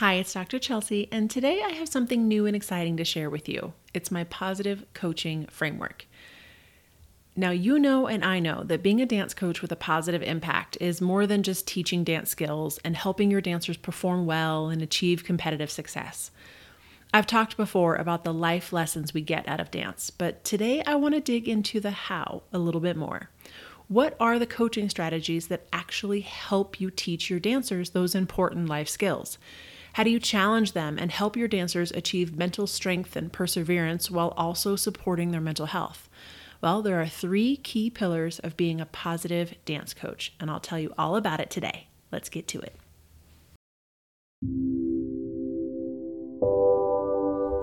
Hi, it's Dr. Chelsea, and today I have something new and exciting to share with you. It's my positive coaching framework. Now, you know, and I know that being a dance coach with a positive impact is more than just teaching dance skills and helping your dancers perform well and achieve competitive success. I've talked before about the life lessons we get out of dance, but today I want to dig into the how a little bit more. What are the coaching strategies that actually help you teach your dancers those important life skills? How do you challenge them and help your dancers achieve mental strength and perseverance while also supporting their mental health? Well, there are three key pillars of being a positive dance coach, and I'll tell you all about it today. Let's get to it.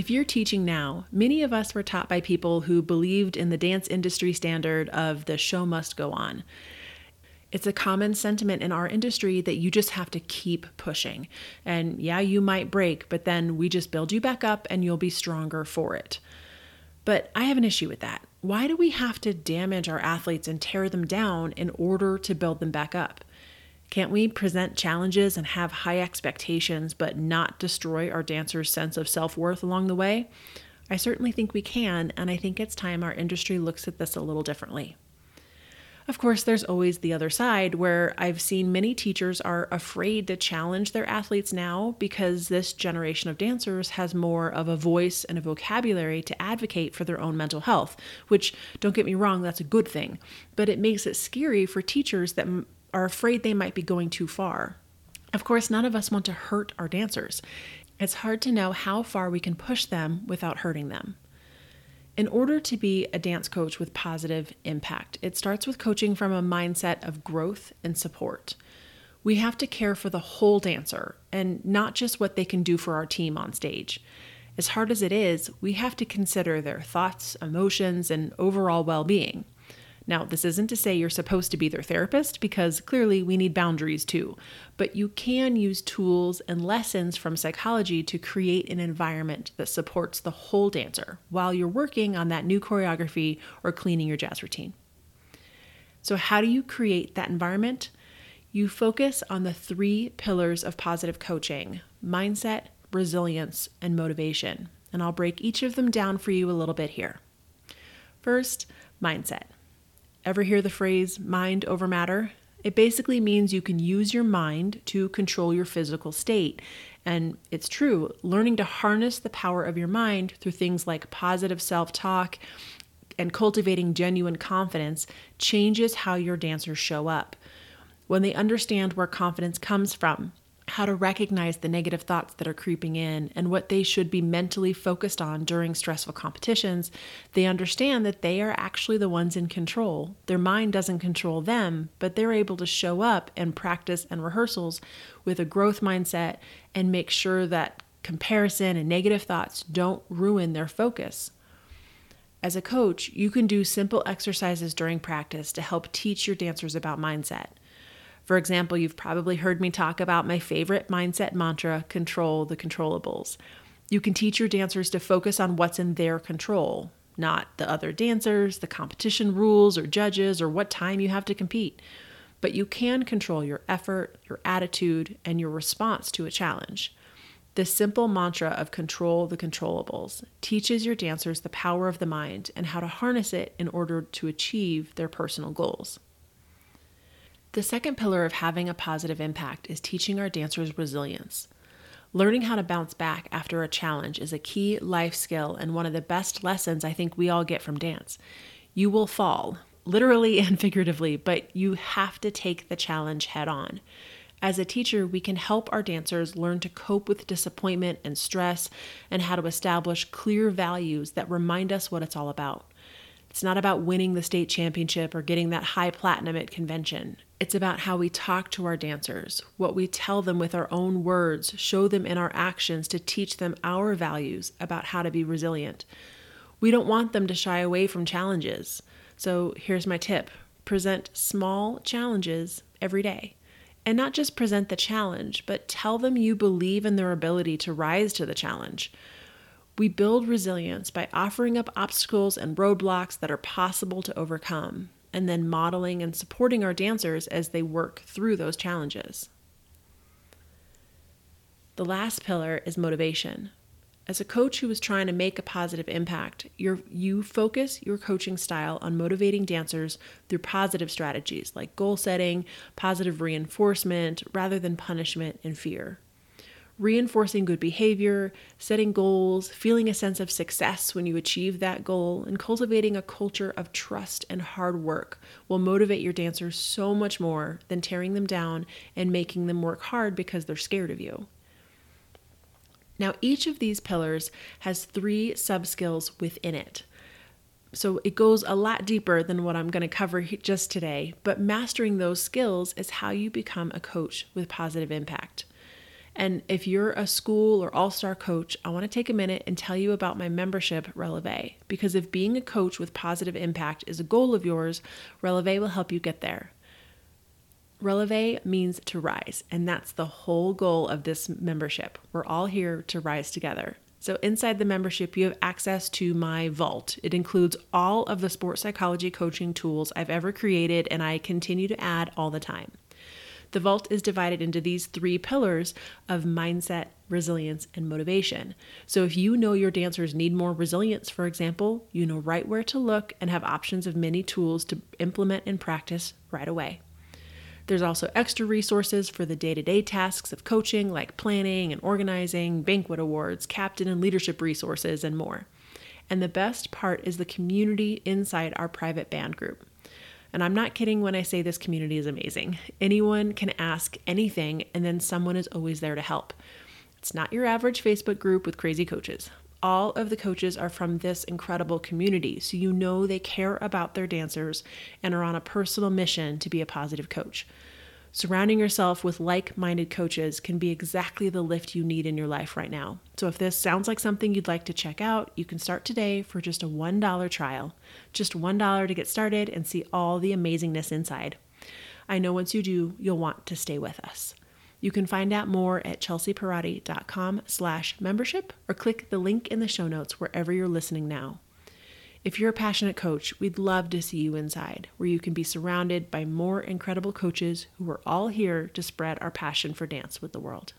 If you're teaching now, many of us were taught by people who believed in the dance industry standard of the show must go on. It's a common sentiment in our industry that you just have to keep pushing. And yeah, you might break, but then we just build you back up and you'll be stronger for it. But I have an issue with that. Why do we have to damage our athletes and tear them down in order to build them back up? Can't we present challenges and have high expectations, but not destroy our dancers' sense of self worth along the way? I certainly think we can, and I think it's time our industry looks at this a little differently. Of course, there's always the other side where I've seen many teachers are afraid to challenge their athletes now because this generation of dancers has more of a voice and a vocabulary to advocate for their own mental health, which, don't get me wrong, that's a good thing. But it makes it scary for teachers that are afraid they might be going too far. Of course, none of us want to hurt our dancers. It's hard to know how far we can push them without hurting them. In order to be a dance coach with positive impact, it starts with coaching from a mindset of growth and support. We have to care for the whole dancer and not just what they can do for our team on stage. As hard as it is, we have to consider their thoughts, emotions, and overall well being. Now, this isn't to say you're supposed to be their therapist because clearly we need boundaries too, but you can use tools and lessons from psychology to create an environment that supports the whole dancer while you're working on that new choreography or cleaning your jazz routine. So, how do you create that environment? You focus on the three pillars of positive coaching mindset, resilience, and motivation. And I'll break each of them down for you a little bit here. First, mindset. Ever hear the phrase mind over matter? It basically means you can use your mind to control your physical state. And it's true, learning to harness the power of your mind through things like positive self talk and cultivating genuine confidence changes how your dancers show up. When they understand where confidence comes from, how to recognize the negative thoughts that are creeping in and what they should be mentally focused on during stressful competitions, they understand that they are actually the ones in control. Their mind doesn't control them, but they're able to show up and practice and rehearsals with a growth mindset and make sure that comparison and negative thoughts don't ruin their focus. As a coach, you can do simple exercises during practice to help teach your dancers about mindset. For example, you've probably heard me talk about my favorite mindset mantra control the controllables. You can teach your dancers to focus on what's in their control, not the other dancers, the competition rules or judges, or what time you have to compete. But you can control your effort, your attitude, and your response to a challenge. This simple mantra of control the controllables teaches your dancers the power of the mind and how to harness it in order to achieve their personal goals. The second pillar of having a positive impact is teaching our dancers resilience. Learning how to bounce back after a challenge is a key life skill and one of the best lessons I think we all get from dance. You will fall, literally and figuratively, but you have to take the challenge head on. As a teacher, we can help our dancers learn to cope with disappointment and stress and how to establish clear values that remind us what it's all about. It's not about winning the state championship or getting that high platinum at convention. It's about how we talk to our dancers, what we tell them with our own words, show them in our actions to teach them our values about how to be resilient. We don't want them to shy away from challenges. So here's my tip present small challenges every day. And not just present the challenge, but tell them you believe in their ability to rise to the challenge. We build resilience by offering up obstacles and roadblocks that are possible to overcome, and then modeling and supporting our dancers as they work through those challenges. The last pillar is motivation. As a coach who is trying to make a positive impact, you focus your coaching style on motivating dancers through positive strategies like goal setting, positive reinforcement, rather than punishment and fear. Reinforcing good behavior, setting goals, feeling a sense of success when you achieve that goal, and cultivating a culture of trust and hard work will motivate your dancers so much more than tearing them down and making them work hard because they're scared of you. Now, each of these pillars has three sub skills within it. So it goes a lot deeper than what I'm going to cover just today, but mastering those skills is how you become a coach with positive impact. And if you're a school or all star coach, I want to take a minute and tell you about my membership, Releve. Because if being a coach with positive impact is a goal of yours, Releve will help you get there. Releve means to rise, and that's the whole goal of this membership. We're all here to rise together. So, inside the membership, you have access to my vault. It includes all of the sports psychology coaching tools I've ever created, and I continue to add all the time. The vault is divided into these three pillars of mindset, resilience, and motivation. So, if you know your dancers need more resilience, for example, you know right where to look and have options of many tools to implement and practice right away. There's also extra resources for the day to day tasks of coaching, like planning and organizing, banquet awards, captain and leadership resources, and more. And the best part is the community inside our private band group. And I'm not kidding when I say this community is amazing. Anyone can ask anything, and then someone is always there to help. It's not your average Facebook group with crazy coaches. All of the coaches are from this incredible community, so you know they care about their dancers and are on a personal mission to be a positive coach. Surrounding yourself with like minded coaches can be exactly the lift you need in your life right now. So, if this sounds like something you'd like to check out, you can start today for just a $1 trial. Just $1 to get started and see all the amazingness inside. I know once you do, you'll want to stay with us. You can find out more at chelseapierotti.com slash membership or click the link in the show notes wherever you're listening now. If you're a passionate coach, we'd love to see you inside, where you can be surrounded by more incredible coaches who are all here to spread our passion for dance with the world.